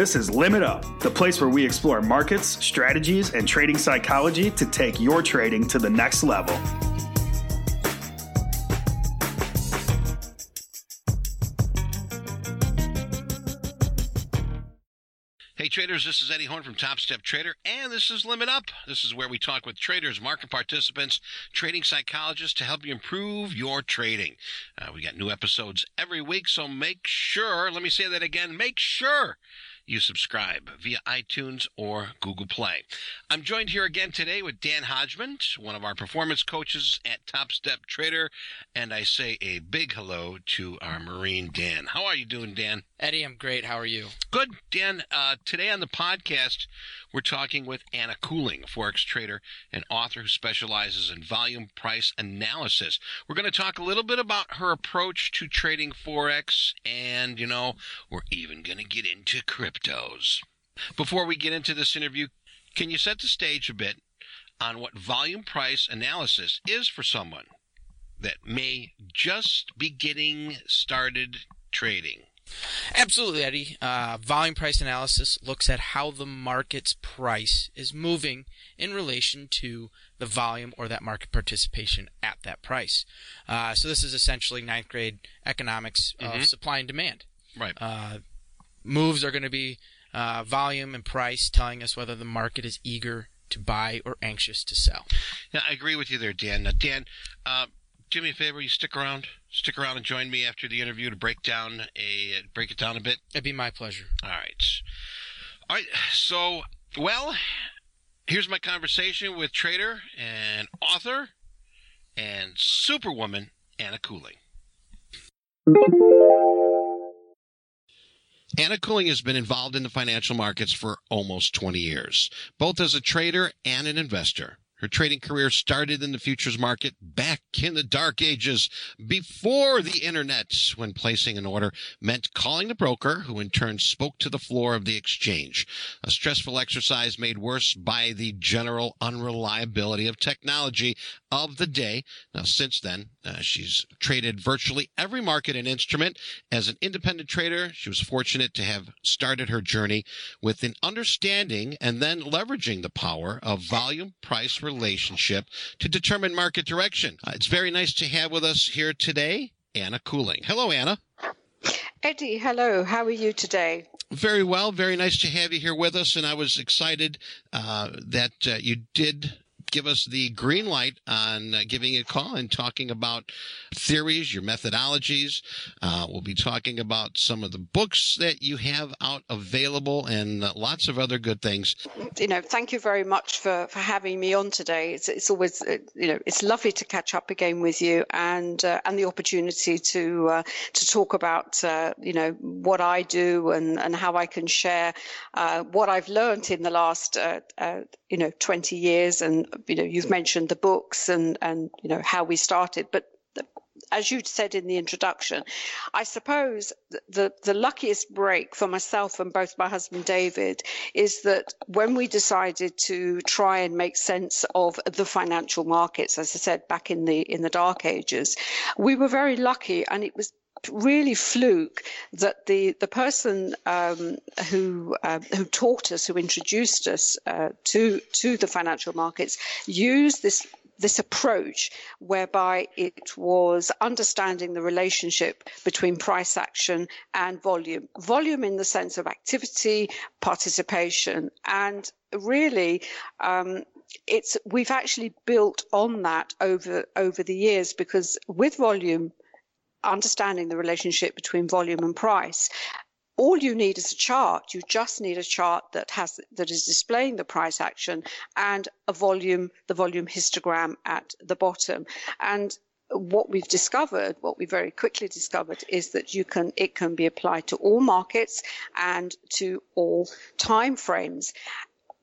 This is Limit Up, the place where we explore markets, strategies, and trading psychology to take your trading to the next level. Hey traders, this is Eddie Horn from Top Step Trader, and this is Limit Up. This is where we talk with traders, market participants, trading psychologists to help you improve your trading. Uh, we got new episodes every week, so make sure, let me say that again, make sure you subscribe via iTunes or Google Play. I'm joined here again today with Dan Hodgman, one of our performance coaches at Top Step Trader, and I say a big hello to our Marine Dan. How are you doing, Dan? Eddie, I'm great. How are you? Good, Dan. Uh, today on the podcast, we're talking with Anna Coulling, a Forex trader and author who specializes in volume price analysis. We're going to talk a little bit about her approach to trading Forex, and, you know, we're even going to get into Before we get into this interview, can you set the stage a bit on what volume price analysis is for someone that may just be getting started trading? Absolutely, Eddie. Uh, volume price analysis looks at how the market's price is moving in relation to the volume or that market participation at that price. Uh, so this is essentially ninth grade economics of Mhm. supply and demand. Right. Uh, moves are going to be uh, volume and price telling us whether the market is eager to buy or anxious to sell. Yeah, I agree with you there, Dan. Now, Dan, uh, do me a favor. You stick around. Stick around and join me after the interview to break down a break it down a bit. It'd be my pleasure. All right. All right. So, well, here's my conversation with trader and author and superwoman Anna Coulling. Anna Coulling has been involved in the financial markets for almost 20 years, both as a trader and an investor. Her trading career started in the futures market back in the dark ages before the internet when placing an order meant calling the broker who in turn spoke to the floor of the exchange. A stressful exercise made worse by the general unreliability of technology of the day. Now, since then, uh, she's traded virtually every market and instrument. As an independent trader, she was fortunate to have started her journey with an understanding and then leveraging the power of volume price relationship to determine market direction. Uh, it's very nice to have with us here today Anna Coulling. Hello, Anna. Eddie, hello. How are you today? Very well. Very nice to have you here with us. And I was excited uh, that uh, you did give us the green light on uh, giving a call and talking about theories, your methodologies. Uh, we'll be talking about some of the books that you have out available and uh, lots of other good things. You know, thank you very much for, for having me on today. It's, it's always, uh, you know, it's lovely to catch up again with you and uh, and the opportunity to uh, to talk about, you know, what I do and, and how I can share what I've learned in the last, you know, 20 years. And, you know, you've mentioned the books and, and you know, how we started. But the, as you said in the introduction, I suppose the, the luckiest break for myself and both my husband David is that when we decided to try and make sense of the financial markets, as I said back in the in the dark ages, we were very lucky, and it was really fluke that the the person um, who uh, who taught us, who introduced us uh, to to the financial markets, used this this approach whereby it was understanding the relationship between price action and volume. Volume in the sense of activity, participation, and really um, it's we've actually built on that over over the years because with volume understanding the relationship between volume and price. All you need is a chart. You just need a chart that has that is displaying the price action and a volume the volume histogram at the bottom. And what we've discovered what we very quickly discovered is that you can it can be applied to all markets and to all time frames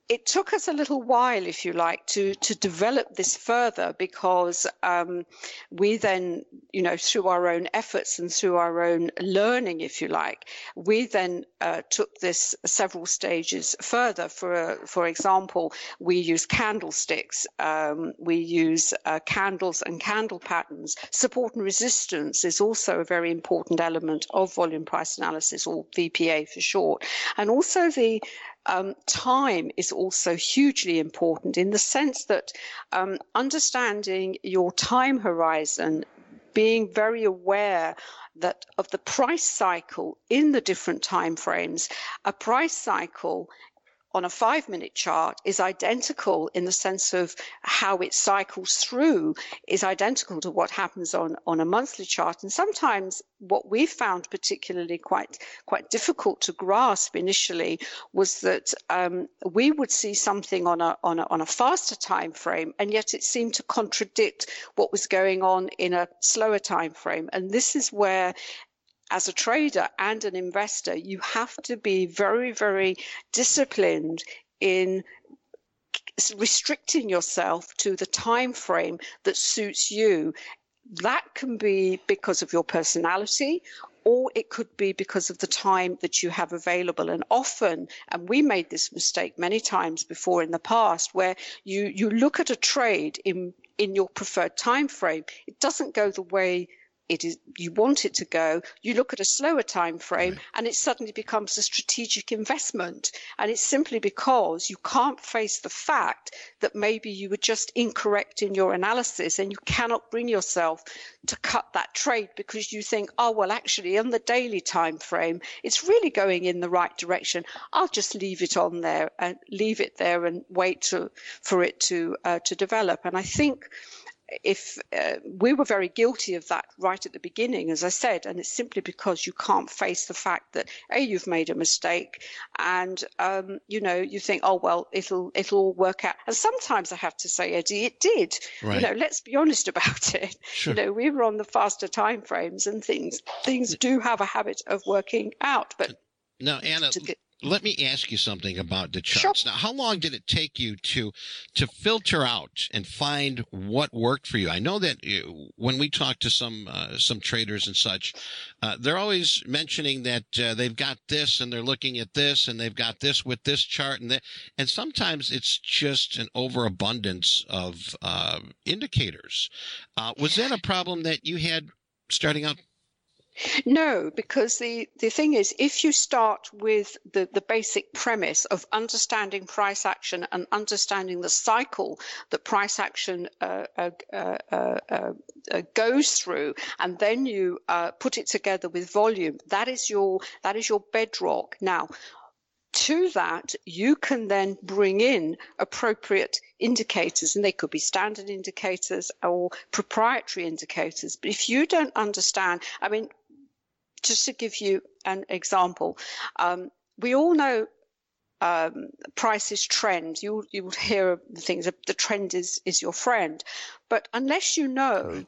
it took us a little while, if you like, to to develop this further because um, we then, you know, through our own efforts and through our own learning, if you like, we then uh, took this several stages further. For for example, we use candlesticks, um, we use uh, candles and candle patterns. Support and resistance is also a very important element of volume price analysis, or VPA for short, and also the um, time is also hugely important in the sense that um, understanding your time horizon, being very aware that of the price cycle in the different time frames, a price cycle on a five minute chart is identical in the sense of how it cycles through is identical to what happens on, on a monthly chart. And sometimes what we found particularly quite quite difficult to grasp initially was that um, we would see something on a, on a on a faster time frame, and yet it seemed to contradict what was going on in a slower time frame. And this is where as a trader and an investor, you have to be very, very disciplined in restricting yourself to the time frame that suits you. That can be because of your personality or it could be because of the time that you have available. And often, and we made this mistake many times before in the past, where you, you look at a trade in in your preferred time frame, it doesn't go the way it is you want it to go you look at a slower time frame right. and it suddenly becomes a strategic investment. And it's simply because you can't face the fact that maybe you were just incorrect in your analysis and you cannot bring yourself to cut that trade because you think oh well actually on the daily time frame it's really going in the right direction. I'll just leave it on there and leave it there and wait to, for it to uh, to develop. And i think if uh, we were very guilty of that right at the beginning, as I said, and it's simply because you can't face the fact that a you've made a mistake, and um, you know you think, oh well, it'll it'll all work out. And sometimes I have to say, Eddie, it did. Right. You know, let's be honest about it. Sure. You know, we were on the faster time frames, and things things do have a habit of working out. But now, Anna, get, let me ask you something about the charts. Sure. Now, how long did it take you to to filter out and find what worked for you? I know that you, when we talk to some uh, some traders and such, uh, they're always mentioning that uh, they've got this and they're looking at this and they've got this with this chart and that, and sometimes it's just an overabundance of uh, indicators. Uh, was that a problem that you had starting out no, because the, the thing is, if you start with the, the basic premise of understanding price action and understanding the cycle that price action uh, uh, uh, uh, uh goes through, and then you uh, put it together with volume, that is your that is your bedrock. Now, to that, you can then bring in appropriate indicators, and they could be standard indicators or proprietary indicators. But if you don't understand, I mean, just to give you an example, um, we all know um, prices trend. You you will hear things. The trend is is your friend, but unless you know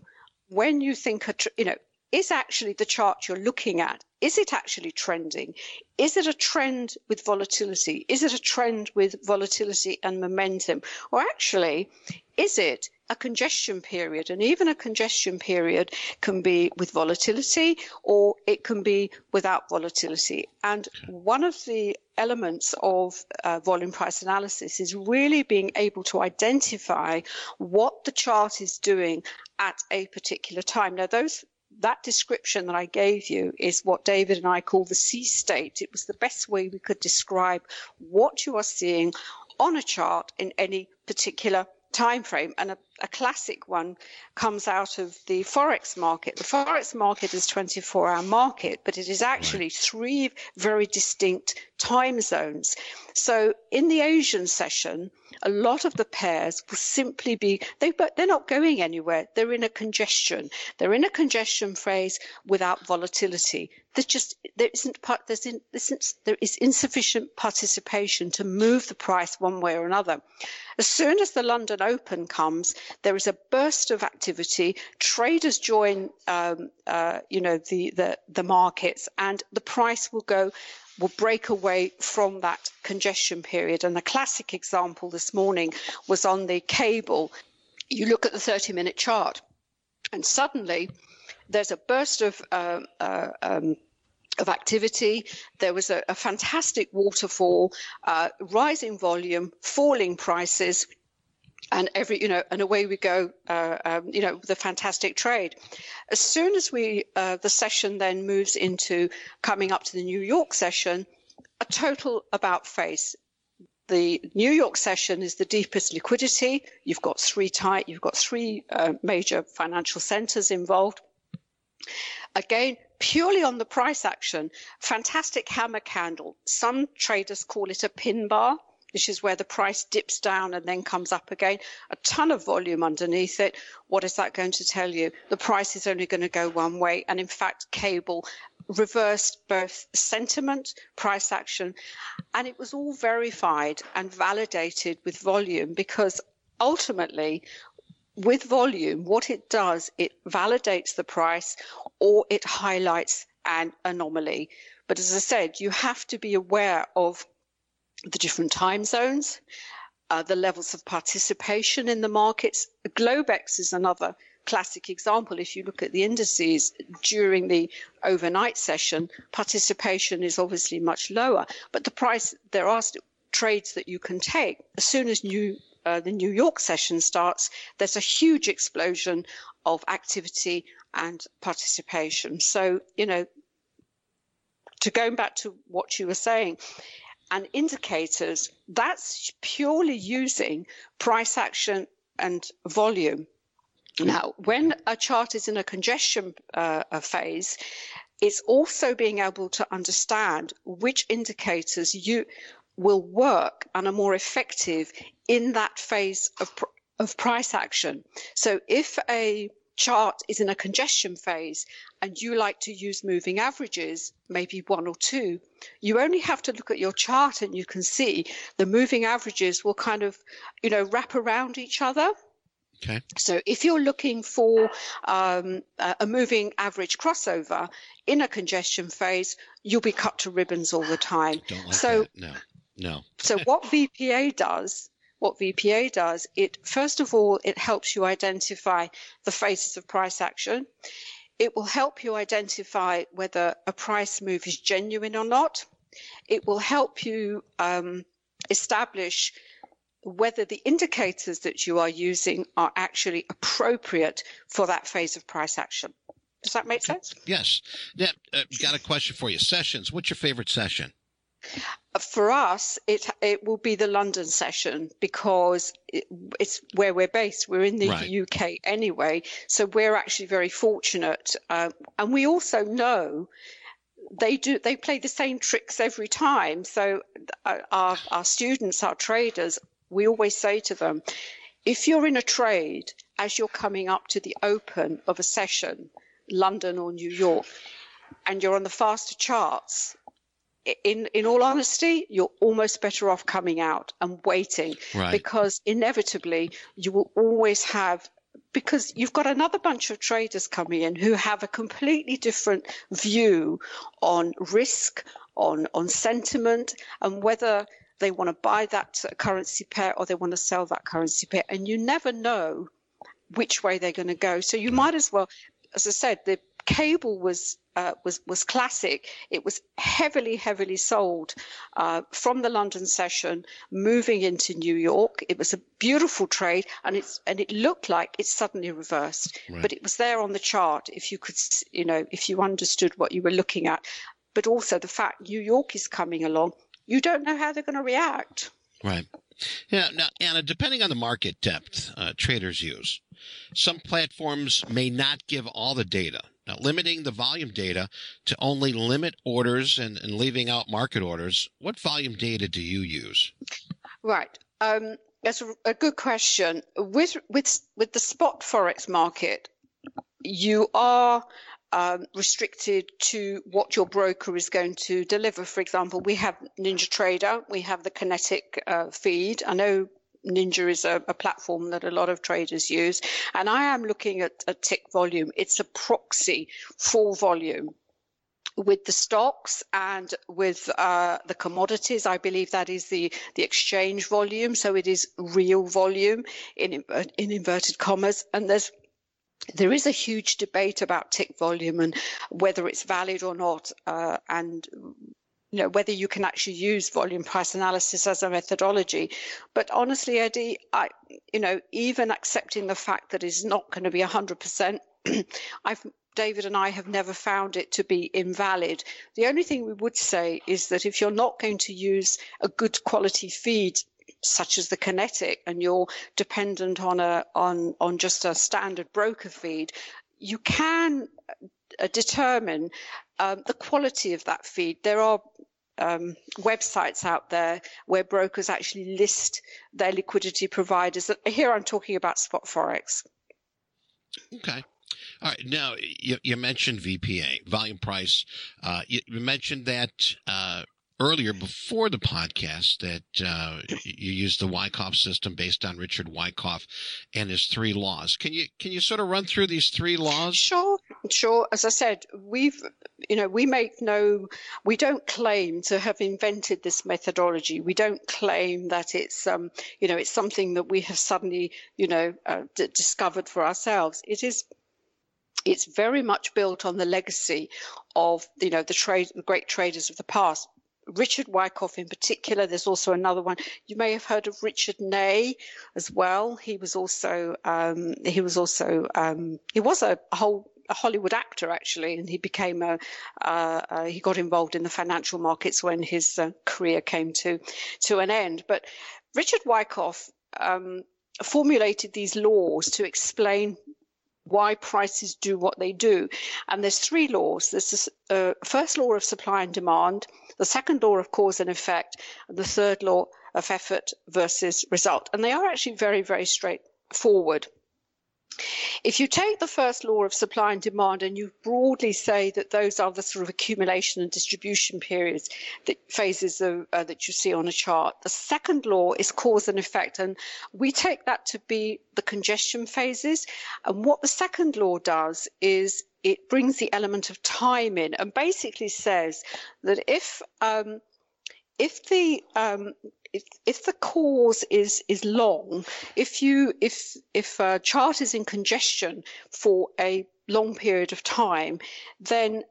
when you think a tr- you know is actually the chart you're looking at is it actually trending? Is it a trend with volatility? Is it a trend with volatility and momentum? Or actually, is it a congestion period? And even a congestion period can be with volatility or it can be without volatility. And one of the elements of uh, volume price analysis is really being able to identify what the chart is doing at a particular time. Now, those that description that I gave you is what David and I call the C state. It was the best way we could describe what you are seeing on a chart in any particular time frame and a, a, classic one comes out of the forex market. The forex market is 24 hour market but it is actually three very distinct time zones. So in the asian session a lot of the pairs will simply be they but they're not going anywhere. They're in a congestion. They're in a congestion phase without volatility. There's just there isn't part there's in, there is insufficient participation to move the price one way or another. As soon as the london open comes there is a burst of activity traders join um, uh, you know the, the the markets and the price will go will break away from that congestion period. And the classic example this morning was on the cable. You look at the 30 minute chart, and suddenly there's a burst of uh, uh, um, of activity. There was a, a fantastic waterfall, uh, rising volume, falling prices, and every you know and away we go uh, um, you know the fantastic trade. As soon as we uh, the session then moves into coming up to the new york session a total about face. The new york session is the deepest liquidity. You've got three tight you've got three uh, major financial centers involved. Again purely on the price action fantastic hammer candle. Some traders call it a pin bar which is where the price dips down and then comes up again. A ton of volume underneath it. What is that going to tell you? The price is only going to go one way. And in fact, cable reversed both sentiment, price action, and it was all verified and validated with volume because ultimately, with volume, what it does, it validates the price or it highlights an anomaly. But as I said, you have to be aware of the different time zones, uh, the levels of participation in the markets. Globex is another classic example. If you look at the indices during the overnight session, participation is obviously much lower, but the price, there are trades that you can take. As soon as new, uh, the New York session starts, there's a huge explosion of activity and participation. So, you know, to going back to what you were saying, and indicators, that's purely using price action and volume. Now, when a chart is in a congestion uh, phase, it's also being able to understand which indicators you will work and are more effective in that phase of, of price action. So if a chart is in a congestion phase and you like to use moving averages, maybe one or two, you only have to look at your chart and you can see the moving averages will kind of, you know, wrap around each other. Okay. So if you're looking for um, a moving average crossover in a congestion phase, you'll be cut to ribbons all the time. Don't like so that. No, no. so what VPA does what VPA does, it first of all, it helps you identify the phases of price action. It will help you identify whether a price move is genuine or not. It will help you um, establish whether the indicators that you are using are actually appropriate for that phase of price action. Does that make sense? Yes. Yeah, uh, got a question for you. Sessions. What's your favorite session? For us, it it will be the London session because it, it's where we're based. We're in the Right. UK anyway, so we're actually very fortunate. Uh, and we also know they do they play the same tricks every time. So uh, our our students, our traders, we always say to them, if you're in a trade as you're coming up to the open of a session, London or New York, and you're on the faster charts, in in all honesty, you're almost better off coming out and waiting Right. because inevitably you will always have because you've got another bunch of traders coming in who have a completely different view on risk, on on sentiment, and whether they want to buy that currency pair or they want to sell that currency pair, and you never know which way they're going to go. So you mm. might as well, as I said, the cable was uh, was was classic. It was heavily, heavily sold uh, from the London session, moving into New York. It was a beautiful trade, and it's and it looked like it suddenly reversed, Right. but it was there on the chart. If you could, you know, if you understood what you were looking at, but also the fact New York is coming along, you don't know how they're going to react. Right. Yeah. Now, Anna, depending on the market depth uh, traders use, some platforms may not give all the data. Now, limiting the volume data to only limit orders and, and leaving out market orders, what volume data do you use? Right. Um, that's a, good question. With with with the spot forex market, you are um, restricted to what your broker is going to deliver. For example, we have Ninja Trader, we have the Kinetick uh, feed. I know Ninja is a, a platform that a lot of traders use, and I am looking at a tick volume. It's a proxy for volume. with the stocks and with uh, the commodities. I believe that is the, the exchange volume. So it is real volume in, in inverted commas. And there's there is a huge debate about tick volume and whether it's valid or not, uh, and you know whether you can actually use volume price analysis as a methodology. But honestly, Eddie, I you know even accepting the fact that it's not going to be hundred percent, I've David and I have never found it to be invalid. The only thing we would say is that if you're not going to use a good quality feed such as the Kinetick and you're dependent on a on on just a standard broker feed you can uh, determine um, the quality of that feed there are um, websites out there where brokers actually list their liquidity providers here i'm talking about spot forex okay all right. Now, you, you mentioned VPA, volume price. Uh, you, you, mentioned that uh, earlier before the podcast that uh, you used the Wyckoff system based on Richard Wyckoff and his three laws. Can you can you sort of run through these three laws? Sure, sure. As I said, we've you know we make no we don't claim to have invented this methodology. We don't claim that it's um you know it's something that we have suddenly you know uh, d- discovered for ourselves. It is it's very much built on the legacy of you know the trade the great traders of the past Richard Wyckoff in particular. There's also another one. You may have heard of Richard Ney as well. He was also um, he was also um, he was a, a whole a Hollywood actor actually, and he became a uh, uh, he got involved in the financial markets when his uh, career came to to an end. But Richard Wyckoff um, formulated these laws to explain why prices do what they do. And there's three laws. There's the uh, first law of supply and demand, the second law of cause and effect, and the third law of effort versus result. And they are actually very, very straightforward. If you take the first law of supply and demand and you broadly say that those are the sort of accumulation and distribution periods, that phases of, uh, that you see on a chart, the second law is cause and effect, and we take that to be the congestion phases. And what the second law does is it brings the element of time in and basically says that if um, if the um, if, if the cause is is long, if you if if a chart is in congestion for a long period of time, then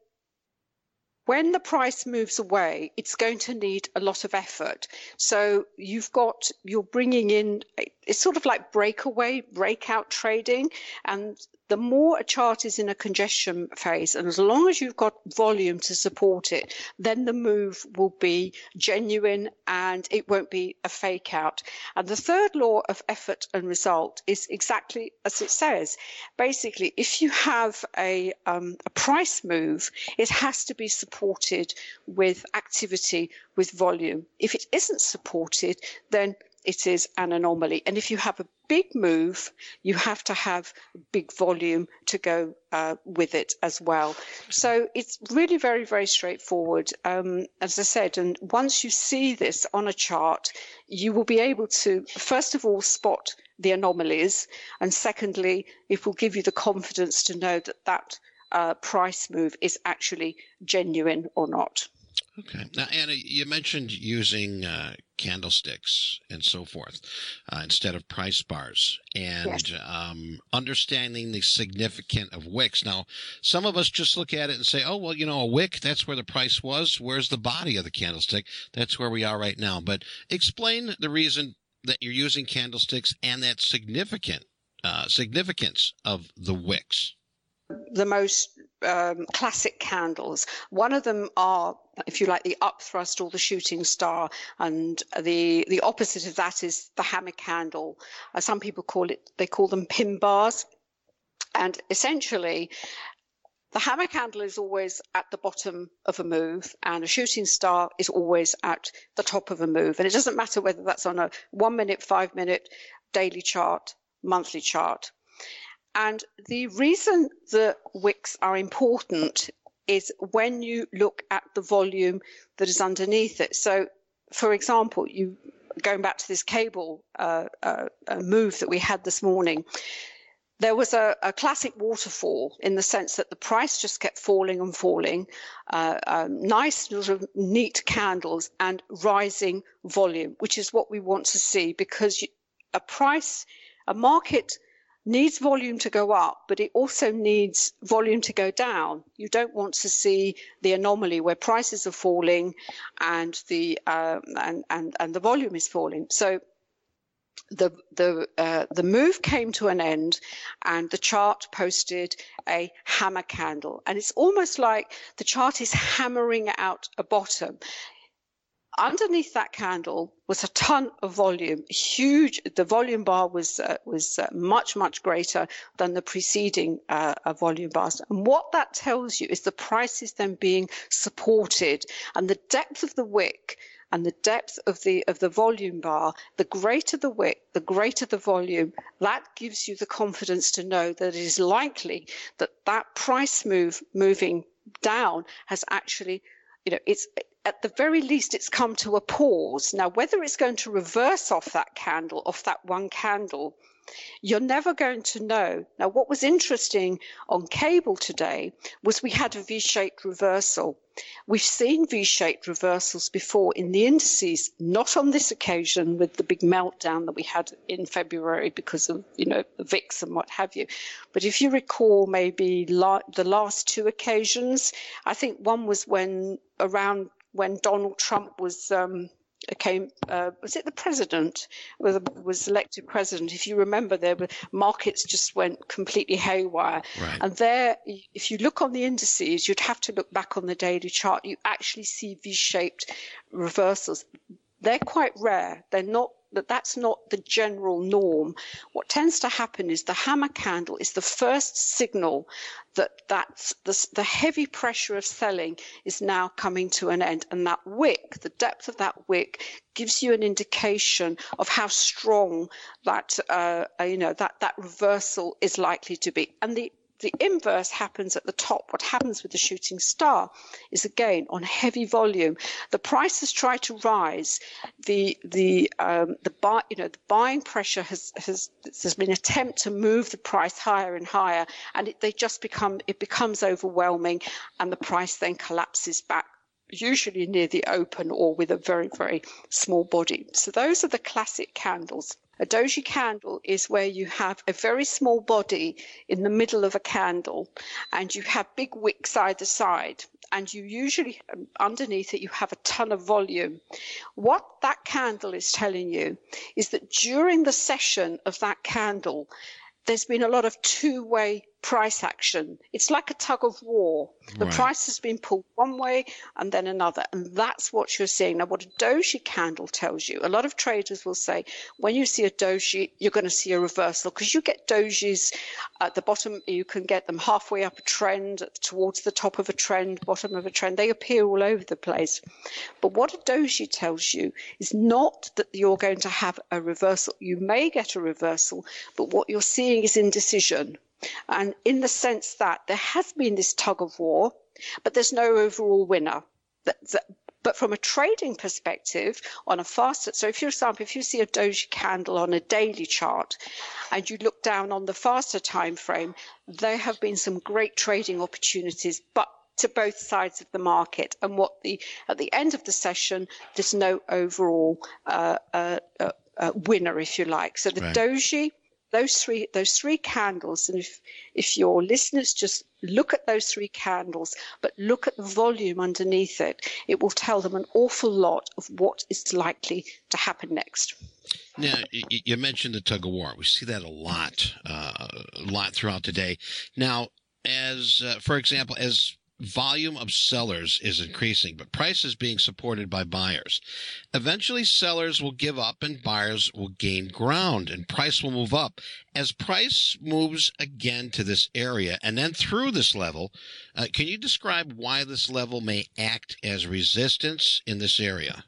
when the price moves away, it's going to need a lot of effort. So you've got, you're bringing in, it's sort of like breakaway, breakout trading. And the more a chart is in a congestion phase, and as long as you've got volume to support it, then the move will be genuine and it won't be a fake out. And the third law of effort and result is exactly as it says. Basically, if you have a, um, a price move, it has to be supported with activity, with volume. If it isn't supported, then it is an anomaly. And if you have a big move, you have to have big volume to go uh, with it as well. So it's really very, very straightforward. Um, as I said, and once you see this on a chart, you will be able to, first of all, spot the anomalies. And secondly, it will give you the confidence to know that that uh, price move is actually genuine or not. Okay. Now, Anna, you mentioned using uh, candlesticks and so forth uh, instead of price bars and yes. um, understanding the significance of wicks. Now, some of us just look at it and say, oh, well, you know, a wick, that's where the price was. Where's the body of the candlestick? That's where we are right now. But explain the reason that you're using candlesticks and that significant uh, significance of the wicks the most um, classic candles. One of them are, if you like, the upthrust or the shooting star, and the the opposite of that is the hammer candle. Uh, some people call it they call them pin bars, and essentially. The hammer candle is always at the bottom of a move, and a shooting star is always at the top of a move. And it doesn't matter whether that's on a one minute, five minute, daily chart, monthly chart. And the reason that wicks are important is when you look at the volume that is underneath it. So, for example, you going back to this cable uh, uh, uh, move that we had this morning. there was a, a, classic waterfall in the sense that the price just kept falling and falling. Uh, um, nice, of neat candles and rising volume, which is what we want to see because a price, a market needs volume to go up, but it also needs volume to go down. You don't want to see the anomaly where prices are falling and the um, and, and and the volume is falling. So the the uh, the move came to an end, and the chart posted a hammer candle, and it's almost like the chart is hammering out a bottom. Underneath that candle was a ton of volume, huge. The volume bar was uh, was uh, much much greater than the preceding uh, volume bars. And what that tells you is the price is then being supported, and the depth of the wick and the depth of the of the volume bar, the greater the wick, the greater the volume. That gives you the confidence to know that it is likely that that price move moving down has actually, you know, it's at the very least it's come to a pause. Now, whether it's going to reverse off that candle, off that one candle, you're never going to know. Now, what was interesting on cable today was we had a V shaped reversal. We've seen V shaped reversals before in the indices, not on this occasion with the big meltdown that we had in February because of, you know, the VIX and what have you. But if you recall, maybe la- the last two occasions, I think one was when around when Donald Trump was. Um, came uh, was it the president? Was was elected president. If you remember there were markets just went completely haywire. Right. and there if you look on the indices you'd have to look back on the daily chart. You actually see v-shaped reversals. They're quite rare. They're not that that's not the general norm. What tends to happen is the hammer candle is the first signal that that's the, the heavy pressure of selling is now coming to an end. And that wick, the depth of that wick, gives you an indication of how strong that uh, you know that that reversal is likely to be. And the the inverse happens at the top. What happens with the shooting star is again on heavy volume. The prices try to rise. The the um, the buy you know the buying pressure has has there's been an attempt to move the price higher and higher, and it, they just become it becomes overwhelming, and the price then collapses back usually near the open or with a very very small body. So those are the classic candles. A doji candle is where you have a very small body in the middle of a candle and you have big wicks either side and you usually um, underneath it you have a ton of volume. What that candle is telling you is that during the session of that candle, there's been a lot of two-way price action. It's like a tug of war. The right. price has been pulled one way and then another. And that's what you're seeing. Now, what a doji candle tells you, a lot of traders will say, when you see a doji, you're going to see a reversal because you get dojis at the bottom. You can get them halfway up a trend, towards the top of a trend, bottom of a trend. They appear all over the place. But what a doji tells you is not that you're going to have a reversal. You may get a reversal, but what you're seeing is indecision and in the sense that there has been this tug of war, but there's no overall winner. But from a trading perspective, on a faster, so if, for example, if you see a doji candle on a daily chart and you look down on the faster time frame, there have been some great trading opportunities, but to both sides of the market. And what the at the end of the session, there's no overall uh, uh, uh, uh winner, if you like. So the right. doji those three those three candles and if if your listeners just look at those three candles but look at the volume underneath it it will tell them an awful lot of what is likely to happen next. Now you mentioned the tug of war. We see that a lot uh, a lot throughout the day. Now as uh, for example as volume of sellers is increasing, but price is being supported by buyers. Eventually, sellers will give up and buyers will gain ground and price will move up. As price moves again to this area and then through this level, uh, can you describe why this level may act as resistance in this area?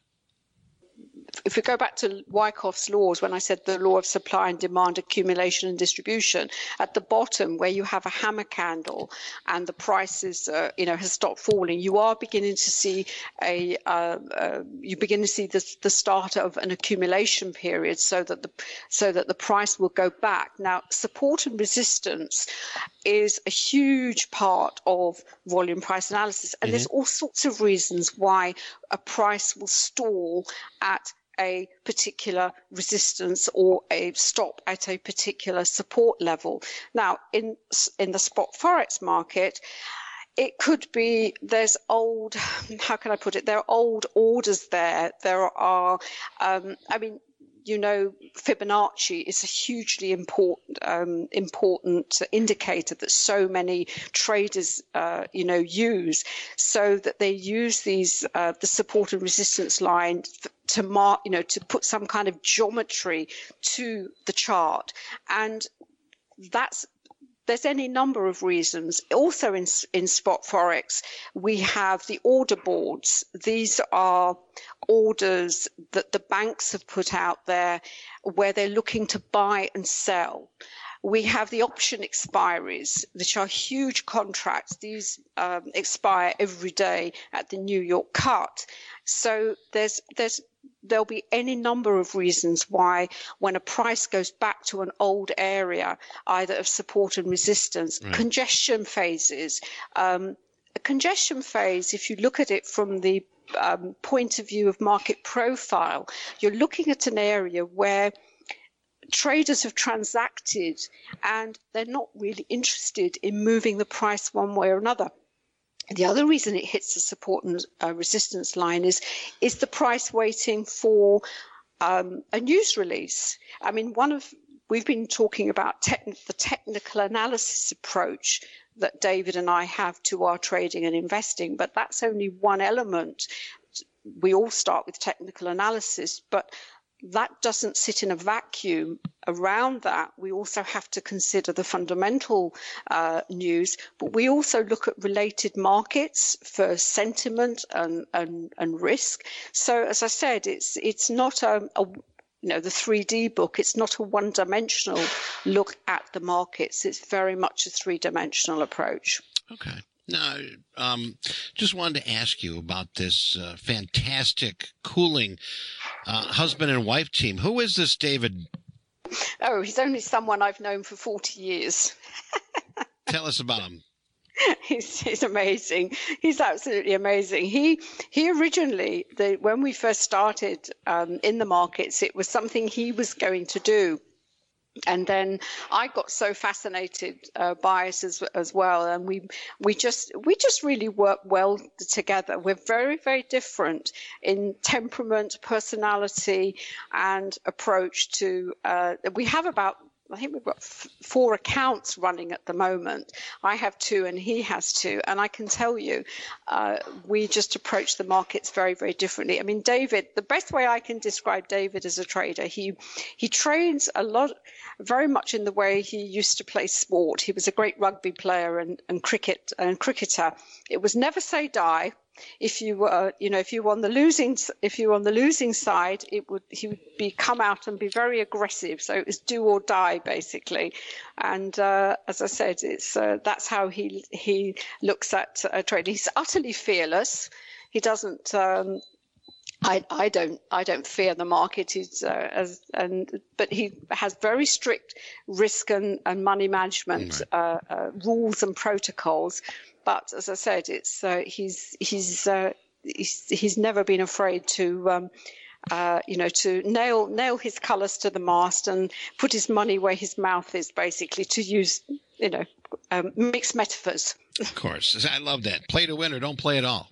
If we go back to Wyckoff's laws, when I said the law of supply and demand, accumulation and distribution, at the bottom where you have a hammer candle and the prices, uh, you know, has stopped falling, you are beginning to see a, uh, uh, you begin to see the, the start of an accumulation period, so that the so that the price will go back. Now, support and resistance is a huge part of volume price analysis, and mm-hmm. there's all sorts of reasons why a price will stall at a particular resistance or a stop at a particular support level. Now, in in the spot forex market, it could be there's old how can i put it there are old orders there there are um, i mean you know, Fibonacci is a hugely important um, important indicator that so many traders, uh, you know, use, so that they use these uh, the support and resistance line to mark, you know, to put some kind of geometry to the chart, and that's there's any number of reasons. Also in, in spot forex, we have the order boards. These are orders that the banks have put out there where they're looking to buy and sell. We have the option expiries, which are huge contracts. These um, expire every day at the New York cut. So there's there's there'll be any number of reasons why when a price goes back to an old area, either of support and resistance, right. congestion phases. Um, a congestion phase, if you look at it from the um, point of view of market profile, you're looking at an area where traders have transacted and they're not really interested in moving the price one way or another. The other reason it hits the support and uh, resistance line is is the price waiting for um, a news release. I mean, one of we've been talking about the technical analysis approach that David and I have to our trading and investing, but that's only one element. We all start with technical analysis, but that doesn't sit in a vacuum around that. We also have to consider the fundamental uh, news, but we also look at related markets for sentiment and, and, and risk. So, as I said, it's it's not a, a you know the 3D book. It's not a one-dimensional look at the markets. It's very much a three-dimensional approach. Okay. Now, um, just wanted to ask you about this uh, fantastic Coulling uh, husband and wife team. Who is this David? Oh, he's only someone I've known for 40 years. Tell us about him. He's, he's amazing. He's absolutely amazing. He he originally, the, when we first started um, in the markets, it was something he was going to do and then I got so fascinated uh, by it as, as well, and we we just we just really work well together. We're very very different in temperament, personality, and approach to. Uh, we have about I think we've got f- four accounts running at the moment. I have two, and he has two. And I can tell you, uh, we just approach the markets very, very differently. I mean, David, the best way I can describe David as a trader, he he trades a lot, very much in the way he used to play sport. He was a great rugby player and, and cricket and cricketer. It was never say die if you were, you know, if you were on the losing, if you were on the losing side, it would he would be come out and be very aggressive. So it was do or die basically. And uh, as I said, it's uh, that's how he he looks at uh. He's utterly fearless. He doesn't. Um, I, I don't I don't fear the market. He's uh, as and but he has very strict risk and, and money management uh, uh, rules and protocols but as I said, it's uh, he's he's, uh, he's he's never been afraid to. Um, uh, you know, to nail nail his colours to the mast and put his money where his mouth is, basically, to use, you know, um, mixed metaphors. Of course, I love that. Play to win or don't play at all.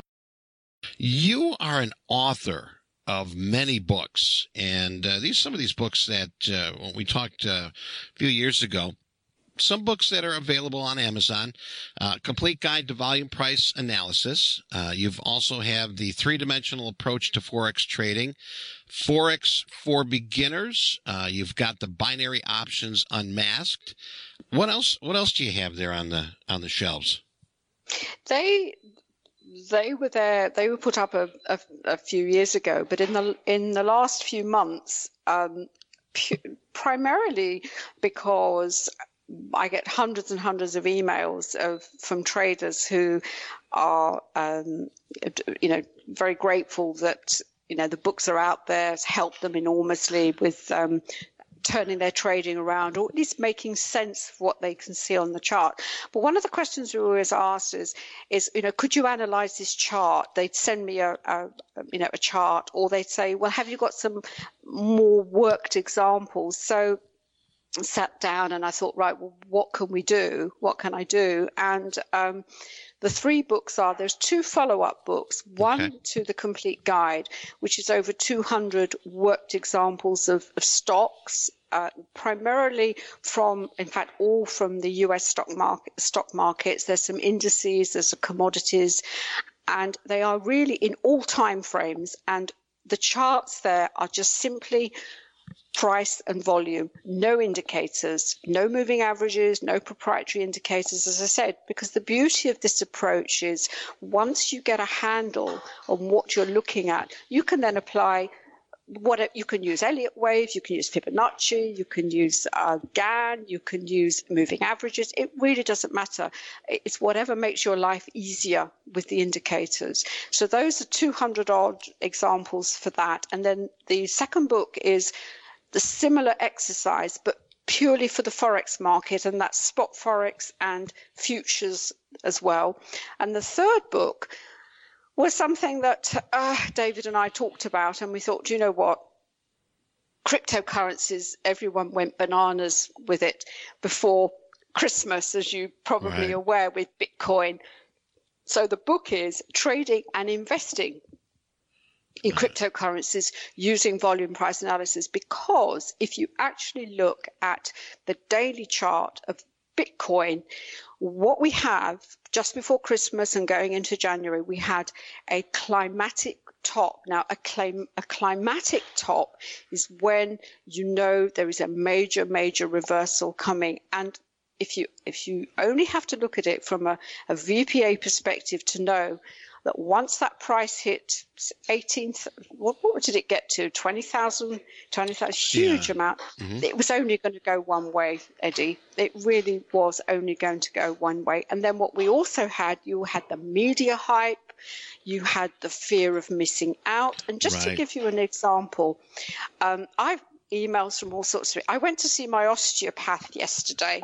You are an author of many books, and uh, these some of these books that uh, when we talked uh, a few years ago some books that are available on Amazon. Uh, Complete Guide to Volume Price Analysis. Uh, you've also have the three dimensional approach to forex trading. Forex for beginners. Uh, you've got the binary options unmasked. What else? What else do you have there on the on the shelves? They they were there. They were put up a, a, a, few years ago, but in the in the last few months, um, pu- primarily because I get hundreds and hundreds of emails of from traders who are, um, you know, very grateful that you know the books are out there. It's helped them enormously with um, turning their trading around or at least making sense of what they can see on the chart. But one of the questions we always ask is, is you know, could you analyze this chart? They'd send me a, a you know, a chart or they'd say, well, have you got some more worked examples? So sat down and I thought, right, well, what can we do? What can I do? And um, the three books are there's two follow up books, one okay. to the complete guide, which is over 200 worked examples of, of stocks. Uh, primarily from, in fact, all from the U.S. stock market, stock markets. There's some indices, there's some commodities, and they are really in all time frames. And the charts there are just simply price and volume, no indicators, no moving averages, no proprietary indicators, as I said, because the beauty of this approach is once you get a handle on what you're looking at, you can then apply what you can use Elliott wave, you can use Fibonacci, you can use uh, Gann, you can use moving averages. It really doesn't matter. It's whatever makes your life easier with the indicators. So those are 200 odd examples for that. And then the second book is the similar exercise, but purely for the forex market, and that's spot forex and futures as well. And the third book was something that uh, David and I talked about, and we thought, you know what? Cryptocurrencies, everyone went bananas with it before Christmas, as you probably right. aware, with Bitcoin. So the book is Trading and Investing in cryptocurrencies using volume price analysis because if you actually look at the daily chart of Bitcoin, what we have just before Christmas and going into January, we had a climatic top. Now, a, clim- a climatic top is when you know there is a major, major reversal coming. And if you if you only have to look at it from a, a VPA perspective to know that once that price hit 18th, what, what did it get to? 20,000, 20,000, huge yeah. amount. Mm-hmm. It was only going to go one way, Eddie. It really was only going to go one way. And then what we also had, you had the media hype, you had the fear of missing out. And just right. to give you an example, um, I've emails from all sorts of. I went to see my osteopath yesterday,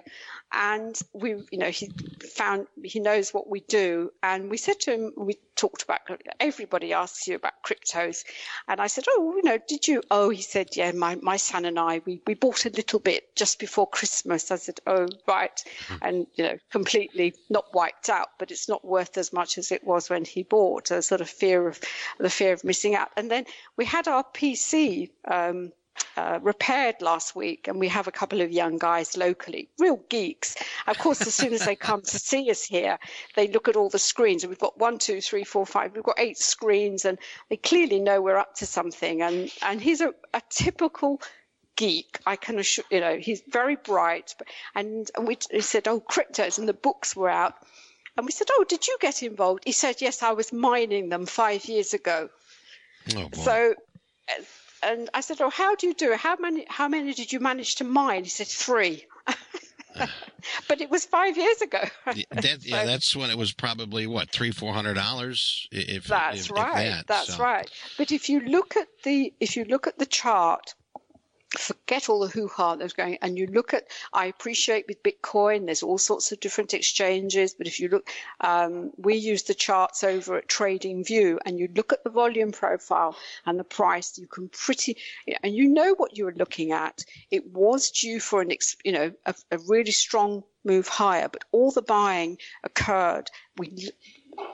and we, you know, he found he knows what we do, and we said to him, we talked about everybody asks you about cryptos, and I said, oh, you know, did you? Oh, he said, yeah, my my son and I, we we bought a little bit just before Christmas. I said, oh, right, hmm. and you know, completely not wiped out, but it's not worth as much as it was when he bought. A sort of fear of the fear of missing out, and then we had our PC. Um, uh, repaired last week, and we have a couple of young guys locally, real geeks. Of course, as soon as they come to see us here, they look at all the screens, and we've got one, two, three, four, five. We've got eight screens, and they clearly know we're up to something. And and he's a, a typical geek. I can assure you know he's very bright, and, and we he said, oh, cryptos, and the books were out. And we said, Oh, did you get involved? He said, Yes, I was mining them five years ago. Oh, so and I said, "Oh, how do you do it? How many? How many did you manage to mine?" He said, three. but it was five years ago. that, so, that's when it was probably what three, four hundred dollars. If that's if, right, if that, that's so. right. But if you look at the if you look at the chart, forget all the hoo-ha that's going and you look at i appreciate with bitcoin there's all sorts of different exchanges but if you look um, we use the charts over at TradingView and you look at the volume profile and the price you can pretty and you know what you were looking at. It was due for an you know a, a really strong move higher but all the buying occurred we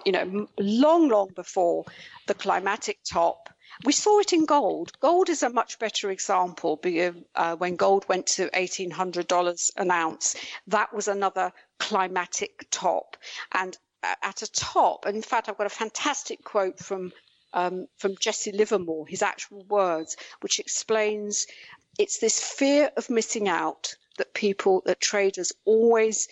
you know long long before the climatic top we saw it in gold. Gold is a much better example because uh, when gold went to $1,800 an ounce, that was another climatic top. And at a top, in fact, I've got a fantastic quote from um, from Jesse Livermore, his actual words, which explains it's this fear of missing out that people, that traders always,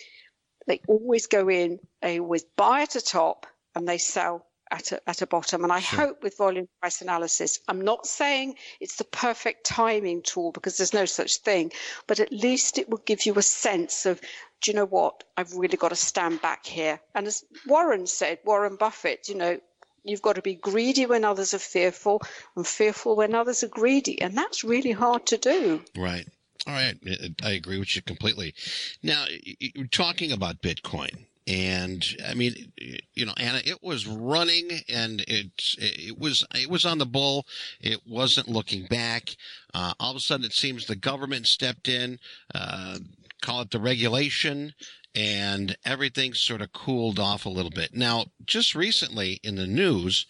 they always go in, they always buy at a top and they sell at a, at a bottom. And I sure. hope with volume price analysis, I'm not saying it's the perfect timing tool because there's no such thing, but at least it will give you a sense of, do you know what? I've really got to stand back here. And as Warren said, Warren Buffett, you know, you've got to be greedy when others are fearful and fearful when others are greedy. And that's really hard to do. Right. All right. I agree with you completely. Now, talking about Bitcoin, and I mean, you know, Anna, it was running and it, it was, it was on the bull. It wasn't looking back. Uh, all of a sudden it seems the government stepped in, uh, call it the regulation and everything sort of cooled off a little bit. Now, just recently in the news,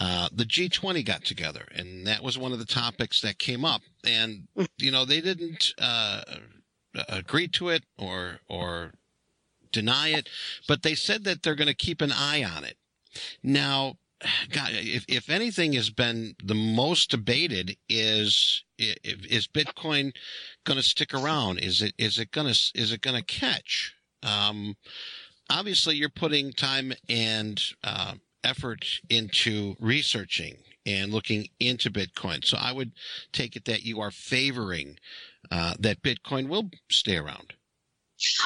uh, the G20 got together and that was one of the topics that came up and, you know, they didn't, uh, agree to it or, or deny it, but they said that they're going to keep an eye on it. Now, God, if, if anything has been the most debated is is Bitcoin going to stick around? Is it is it going to is it going to catch? Um, obviously, you're putting time and uh, effort into researching and looking into Bitcoin. So I would take it that you are favoring uh, that Bitcoin will stay around.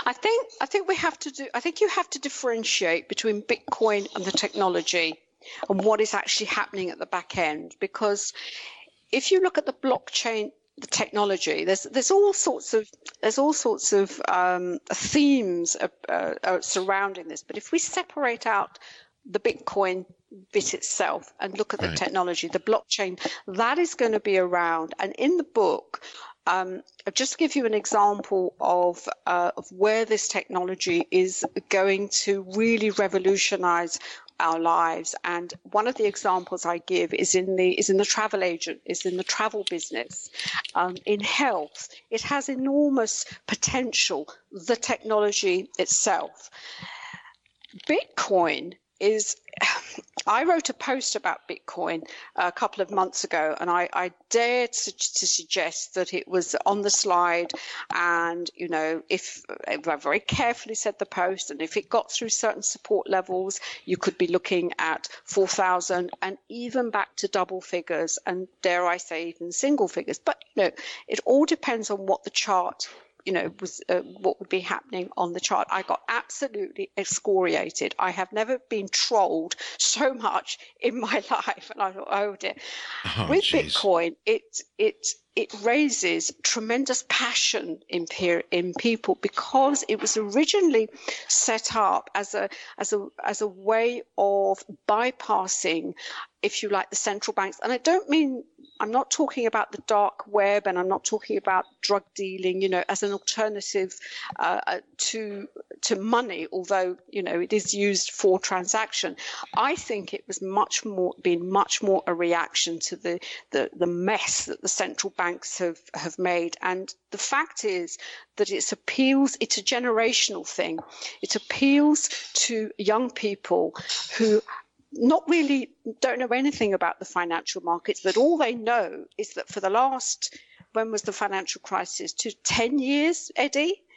I think I think we have to do. I think you have to differentiate between Bitcoin and the technology and what is actually happening at the back end. Because if you look at the blockchain, the technology, there's there's all sorts of there's all sorts of um, themes uh, uh, surrounding this. But if we separate out the Bitcoin bit itself and look at right. the technology, the blockchain, that is going to be around. And in the book, um, I'll just give you an example of, uh, of where this technology is going to really revolutionize our lives. And one of the examples I give is in the is in the travel agent, is in the travel business. Um, in health, it has enormous potential. The technology itself. Bitcoin is I wrote a post about Bitcoin a couple of months ago, and I, I dared to, to, suggest that it was on the slide. And, you know, if I very carefully said the post, and if it got through certain support levels, you could be looking at 4,000 and even back to double figures, and dare I say, even single figures. But, you know, it all depends on what the chart you know, was uh, what would be happening on the chart. I got absolutely excoriated. I have never been trolled so much in my life, and I thought, oh dear. Oh, With geez. Bitcoin, it it it raises tremendous passion in, peer, in people because it was originally set up as a as a as a way of bypassing if you like the central banks and i don't mean i'm not talking about the dark web and i'm not talking about drug dealing you know as an alternative uh, uh to to money although you know it is used for transaction i think it was much more been much more a reaction to the the, the mess that the central banks have, have made. And the fact is that it appeals, it's a generational thing. It appeals to young people who not really don't know anything about the financial markets, but all they know is that for the last, when was the financial crisis? To 10 years, Eddie?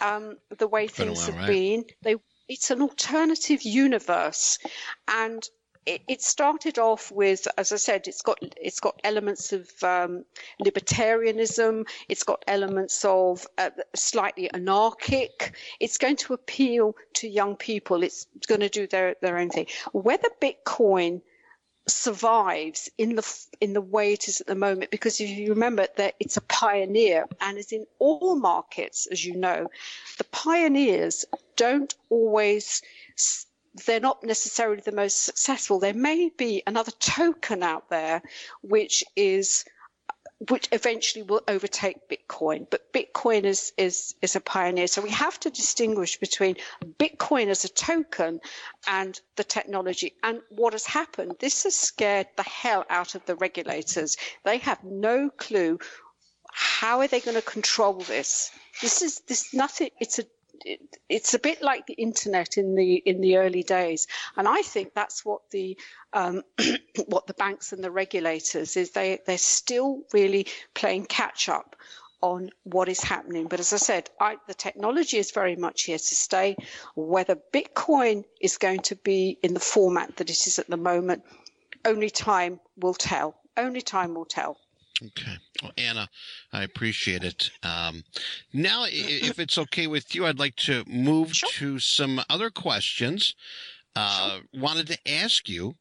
Um, the way things while, have right? been, they, it's an alternative universe. And it, started off with, as I said, it's got it's got elements of um, libertarianism. It's got elements of uh, slightly anarchic. It's going to appeal to young people. It's going to do their their own thing. Whether Bitcoin survives in the in the way it is at the moment because if you remember that it's a pioneer and as in all markets as you know the pioneers don't always they're not necessarily the most successful. There may be another token out there which is which eventually will overtake Bitcoin. But Bitcoin is, is, is a pioneer. So we have to distinguish between Bitcoin as a token and the technology. And what has happened, this has scared the hell out of the regulators. They have no clue how are they going to control this. This is this nothing. It's a it, it's a bit like the internet in the in the early days, and I think that's what the um, what the banks and the regulators is they they're still really playing catch up on what is happening. But as I said, I, the technology is very much here to stay. Whether Bitcoin is going to be in the format that it is at the moment, only time will tell. Only time will tell. Okay. Well, Anna, I appreciate it. Um, now, if it's okay with you, I'd like to move sure. to some other questions. Uh, sure. Wanted to ask you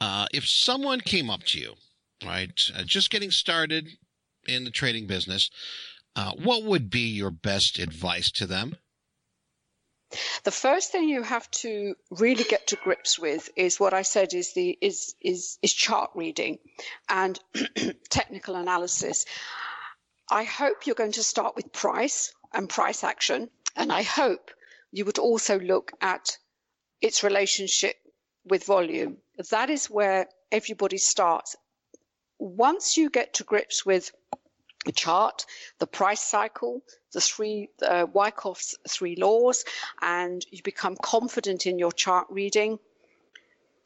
uh, if someone came up to you, right, uh, just getting started in the trading business, uh, what would be your best advice to them? The first thing you have to really get to grips with is what I said is the is is is chart reading and technical analysis. I hope you're going to start with price and price action, and I hope you would also look at its relationship with volume. That is where everybody starts. Once you get to grips with chart, the price cycle, the three uh, Wyckoff's three laws, and you become confident in your chart reading.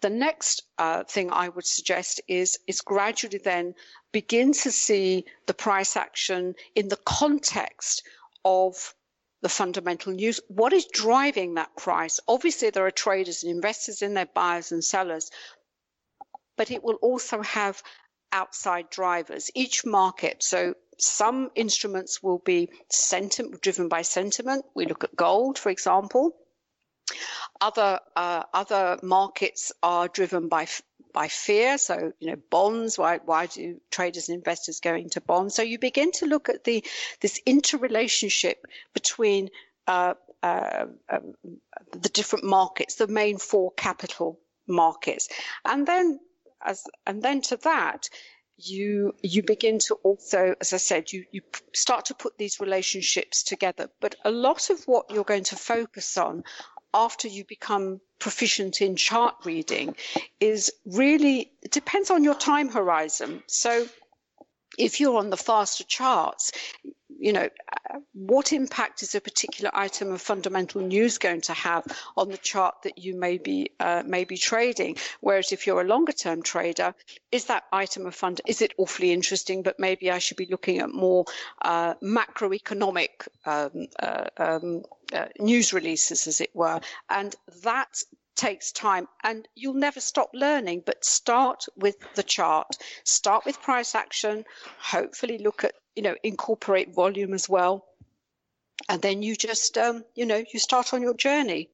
The next uh, thing I would suggest is is gradually then begin to see the price action in the context of the fundamental news. What is driving that price? Obviously, there are traders and investors in there, buyers and sellers, but it will also have outside drivers. Each market, so some instruments will be sentiment driven by sentiment. We look at gold, for example. Other uh, other markets are driven by by fear. So you know bonds. Why why do traders and investors go into bonds? So you begin to look at the this interrelationship between uh, uh, um, the different markets, the main four capital markets, and then as and then to that you you begin to also as i said you you start to put these relationships together. But a lot of what you're going to focus on after you become proficient in chart reading is really it depends on your time horizon. So if you're on the faster charts you know, what impact is a particular item of fundamental news going to have on the chart that you may be uh, may be trading? Whereas if you're a longer term trader, is that item of fund is it awfully interesting? But maybe I should be looking at more uh, macroeconomic um, uh, um, uh, news releases, as it were, and that takes time and you'll never stop learning but start with the chart start with price action hopefully look at you know incorporate volume as well. And then you just um, you know you start on your journey.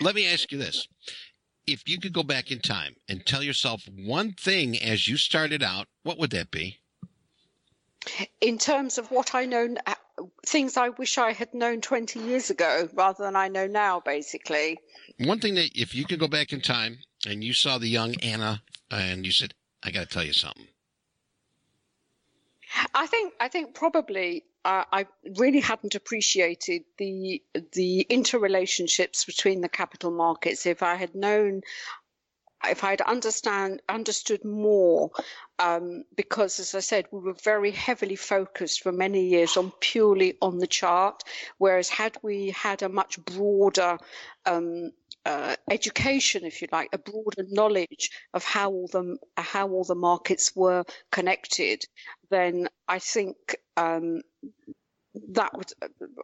Let me ask you this. If you could go back in time and tell yourself one thing as you started out what would that be? In terms of what i know uh, things i wish i had known 20 years ago rather than i know now basically. One thing that if you could go back in time and you saw the young anna and you said i got to tell you something I think I think probably uh, I really hadn't appreciated the the interrelationships between the capital markets. If I had known, if I had understand understood more, um, because as I said, we were very heavily focused for many years on purely on the chart, whereas had we had a much broader um, uh, education, if you like, a broader knowledge of how all the how all the markets were connected, then I think um, that would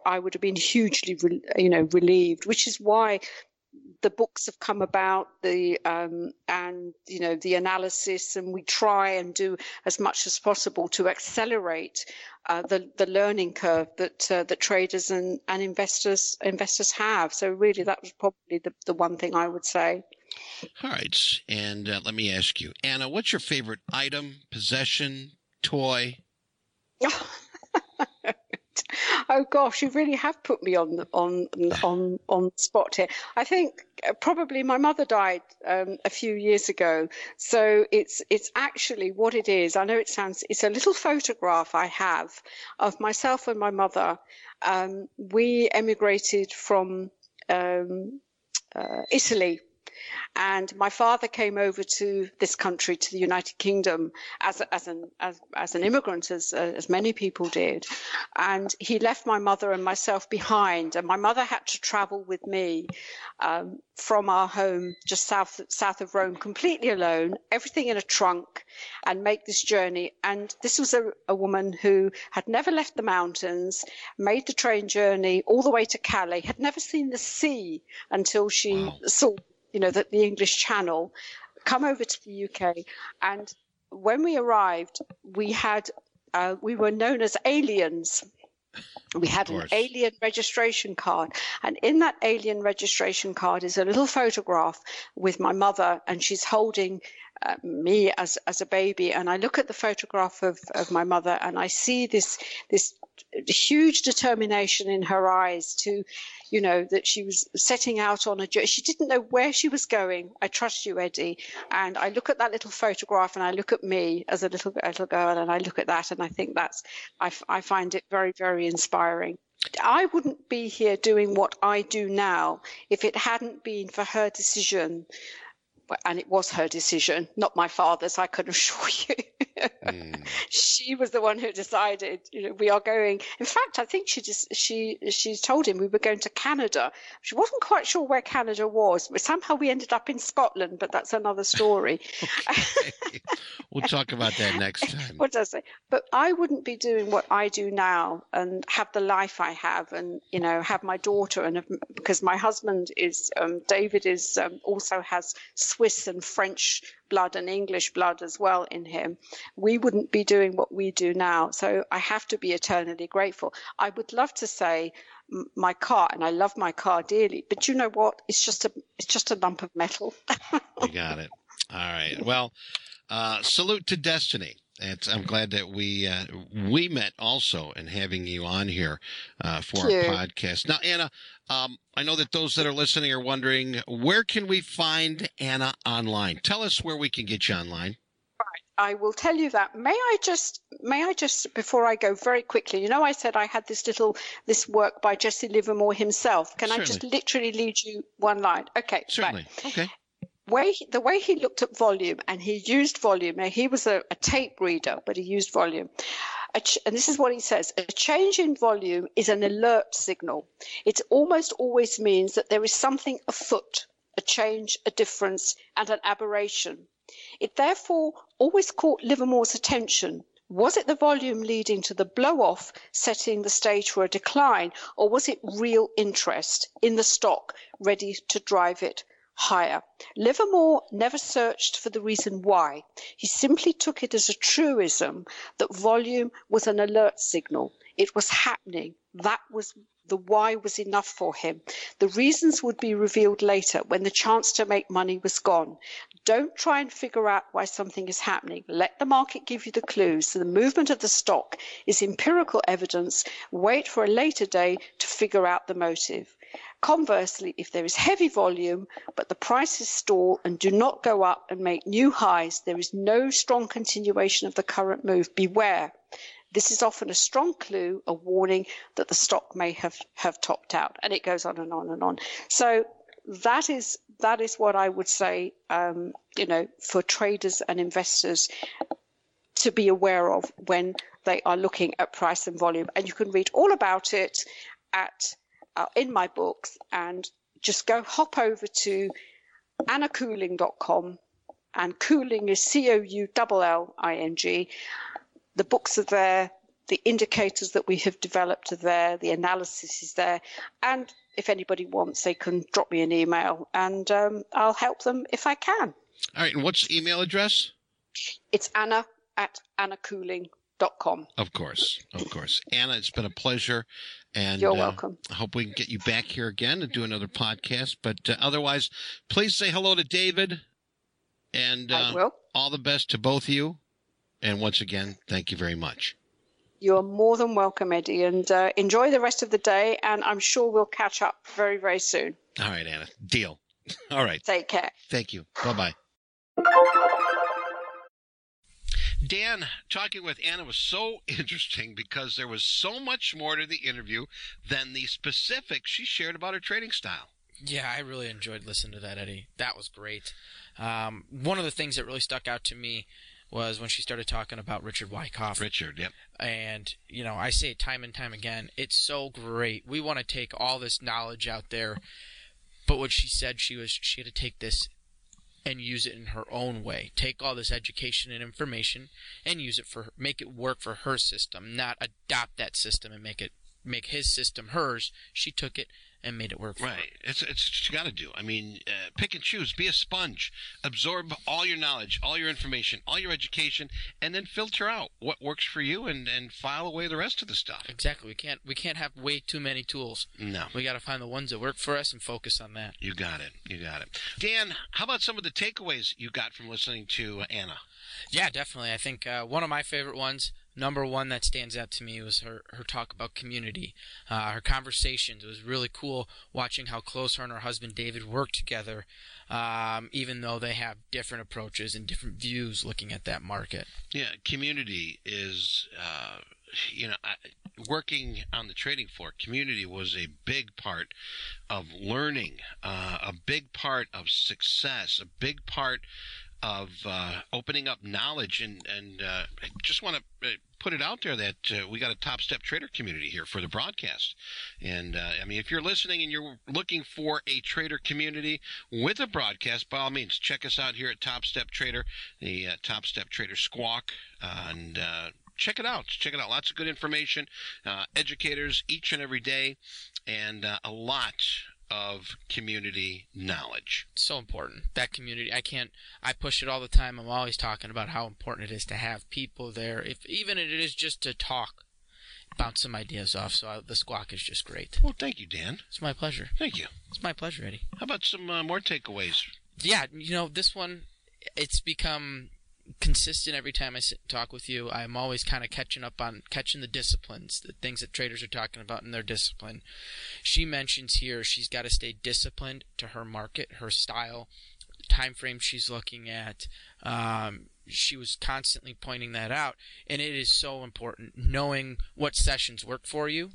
I would have been hugely, you know, relieved. Which is why the books have come about the um, and you know the analysis and we try and do as much as possible to accelerate uh, the the learning curve that uh, that traders and, and investors investors have. So really that was probably the, the one thing I would say. All right. And uh, let me ask you Anna what's your favorite item possession toy oh gosh, you really have put me on on on on spot here. I think uh, probably my mother died um, a few years ago, so it's it's actually what it is. I know it sounds it's a little photograph I have of myself and my mother. Um, we emigrated from um, uh, Italy And my father came over to this country, to the United Kingdom, as, as, an, as, as an immigrant, as, uh, as many people did. And he left my mother and myself behind. And my mother had to travel with me um, from our home just south, south of Rome, completely alone, everything in a trunk, and make this journey. And this was a, a woman who had never left the mountains, made the train journey all the way to Calais, had never seen the sea until she wow. saw, you know, the, the English Channel, come over to the UK. And when we arrived, we had, uh, we were known as aliens. We had an alien registration card, and in that alien registration card is a little photograph with my mother, and she's holding uh, me as as a baby. And I look at the photograph of, of my mother, and I see this this huge determination in her eyes to, you know, that she was setting out on a journey. She didn't know where she was going. I trust you, Eddie. And I look at that little photograph and I look at me as a little, little girl and I look at that and I think that's, I, I find it very, very inspiring. I wouldn't be here doing what I do now if it hadn't been for her decision and it was her decision, not my father's, I can assure you. mm. She was the one who decided, you know, we are going. In fact, I think she just she she told him we were going to Canada. She wasn't quite sure where Canada was, but somehow we ended up in Scotland. But that's another story. we'll talk about that next time. what does it? But I wouldn't be doing what I do now and have the life I have, and you know, have my daughter, and because my husband is um, David is um, also has Swiss and French blood and English blood as well in him, we wouldn't be doing what we do now. So I have to be eternally grateful. I would love to say my car, and I love my car dearly, but you know what? It's just a it's just a lump of metal. you got it. All right. Well, uh, salute to destiny. It's, I'm glad that we uh, we met also and having you on here uh, for our podcast. Now, Anna, um, I know that those that are listening are wondering where can we find Anna online? Tell us where we can get you online. I will tell you that. May I just, may I just, before I go very quickly, you know, I said I had this little, this work by Jesse Livermore himself. Can Certainly. I just literally lead you one line? Okay. Certainly. Right. Okay way the way he looked at volume and he used volume. Now he was a, a tape reader, but he used volume. Ch- and this is what he says: a change in volume is an alert signal. It almost always means that there is something afoot, a change, a difference, and an aberration. It therefore always caught Livermore's attention. Was it the volume leading to the blow off, setting the stage for a decline, or was it real interest in the stock ready to drive it higher. Livermore never searched for the reason why. He simply took it as a truism that volume was an alert signal. It was happening. That was the why was enough for him. The reasons would be revealed later when the chance to make money was gone. Don't try and figure out why something is happening. Let the market give you the clues. So the movement of the stock is empirical evidence. Wait for a later day to figure out the motive. Conversely, if there is heavy volume, but the prices stall and do not go up and make new highs, there is no strong continuation of the current move. Beware. This is often a strong clue, a warning that the stock may have, have topped out. And it goes on and on and on. So that is that is what I would say, um, you know, for traders and investors to be aware of when they are looking at price and volume. And you can read all about it at uh, in my books and just go hop over to annacoulling.com and Coulling is C-O-U-L-L-I-N-G. The books are there. The indicators that we have developed are there. The analysis is there. And if anybody wants, they can drop me an email and um, I'll help them if I can. All right. And what's the email address? It's anna at annacoulling.com. Of course. Of course. Anna, it's been a pleasure. And you're uh, welcome. I hope we can get you back here again and do another podcast. But uh, otherwise, please say hello to David. And uh, all the best to both of you. And once again, thank you very much. You're more than welcome, Eddie, and uh, enjoy the rest of the day. And I'm sure we'll catch up very, very soon. All right, Anna. Deal. All right. Take care. Thank you. Bye bye. Dan, talking with Anna was so interesting because there was so much more to the interview than the specifics she shared about her trading style. Yeah, I really enjoyed listening to that, Eddie. That was great. Um, one of the things that really stuck out to me was when she started talking about Richard Wyckoff. Richard, yep. And, you know, I say it time and time again, it's so great. We want to take all this knowledge out there. But what she said, she was she had to take this and use it in her own way. Take all this education and information and use it for make it work for her system, not adopt that system and make it make his system hers. She took it and made it work for Right. her. It's it's what you got to do. I mean, uh, pick and choose. Be a sponge. Absorb all your knowledge, all your information, all your education, and then filter out what works for you and and file away the rest of the stuff. Exactly. We can't we can't have way too many tools. No. We got to find the ones that work for us and focus on that. You got it. You got it. Dan, how about some of the takeaways you got from listening to Anna? Yeah, definitely. I think uh, one of my favorite ones, number one that stands out to me, was her, her talk about community. Uh, her conversations. It was really cool watching how close her and her husband David work together, um, even though they have different approaches and different views looking at that market. Yeah, community is, uh, you know, I, working on the trading floor. Community was a big part of learning, uh, a big part of success, a big part of uh, opening up knowledge. And and uh, I just want to put it out there that uh, we got a top step trader community here for the broadcast. And uh, I mean, if you're listening and you're looking for a trader community with a broadcast, by all means, check us out here at Top Step Trader, the uh, Top Step Trader Squawk, uh, and uh, check it out. Check it out. Lots of good information, uh, educators each and every day, and uh, a lot of community knowledge. so important that community i can't i push it all the time i'm always talking about how important it is to have people there if even if it is just to talk bounce some ideas off so I, the squawk is just great Well, thank you, Dan. it's my pleasure Thank you. it's my pleasure eddie How about some uh, more takeaways? yeah you know this one it's become consistent every time i sit talk with you i'm always kind of catching up on catching the disciplines the things that traders are talking about in their discipline. She mentions here she's got to stay disciplined to her market her style time frame she's looking at um, she was constantly pointing that out and it is so important knowing what sessions work for you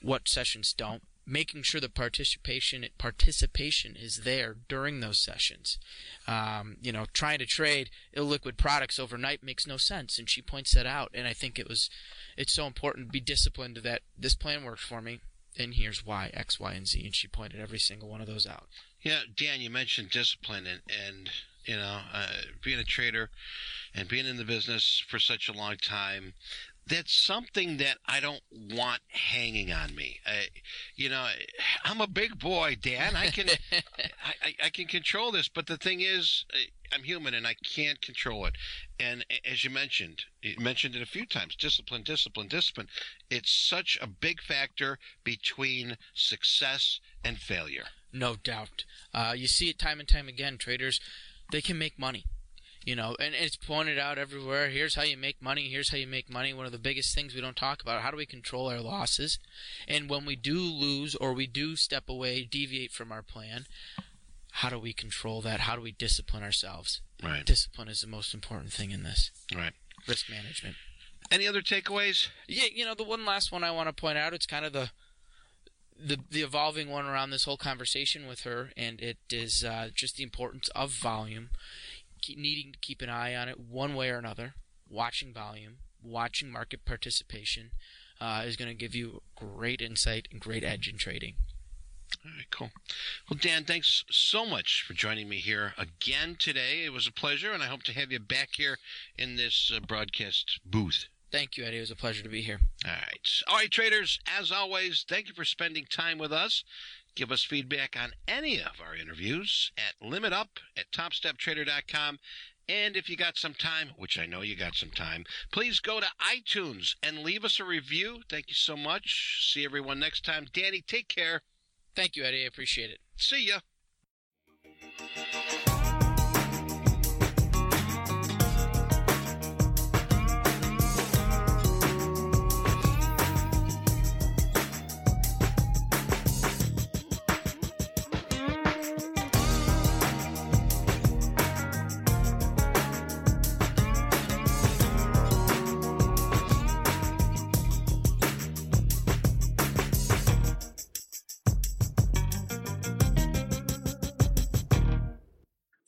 what sessions don't making sure the participation participation is there during those sessions. Um, you know trying to trade illiquid products overnight makes no sense. And she points that out. And i think it was it's so important to be disciplined that this plan works for me. And here's why x y and z. And she pointed every single one of those out. Yeah, Dan, you mentioned discipline, and and you know, uh, being a trader and being in the business for such a long time. That's something that I don't want hanging on me. I, you know, I'm a big boy, Dan. I can, I, I, I can control this, but the thing is, I'm human and I can't control it. And as you mentioned, you mentioned it a few times: discipline, discipline, discipline. It's such a big factor between success and failure. No doubt. Uh, you see it time and time again. Traders, they can make money. You know, and it's pointed out everywhere. Here's how you make money. Here's how you make money. One of the biggest things we don't talk about. How do we control our losses? And when we do lose or we do step away, deviate from our plan, how do we control that? How do we discipline ourselves? Right. Discipline is the most important thing in this. Right. Risk management. Any other takeaways? Yeah, you know, the one last one I want to point out, it's kind of the the the evolving one around this whole conversation with her, and it is uh, just the importance of volume, needing to keep an eye on it one way or another. Watching volume, watching market participation, uh, is going to give you great insight and great edge in trading. All right, cool. Well, Dan, thanks so much for joining me here again today. It was a pleasure, and I hope to have you back here in this uh, broadcast booth. Thank you, Eddie. It was a pleasure to be here. All right. All right, traders, as always, thank you for spending time with us. Give us feedback on any of our interviews at limitup at topsteptrader.com. And if you got some time, which I know you got some time, please go to iTunes and leave us a review. Thank you so much. See everyone next time. Danny, take care. Thank you, Eddie. I appreciate it. See ya.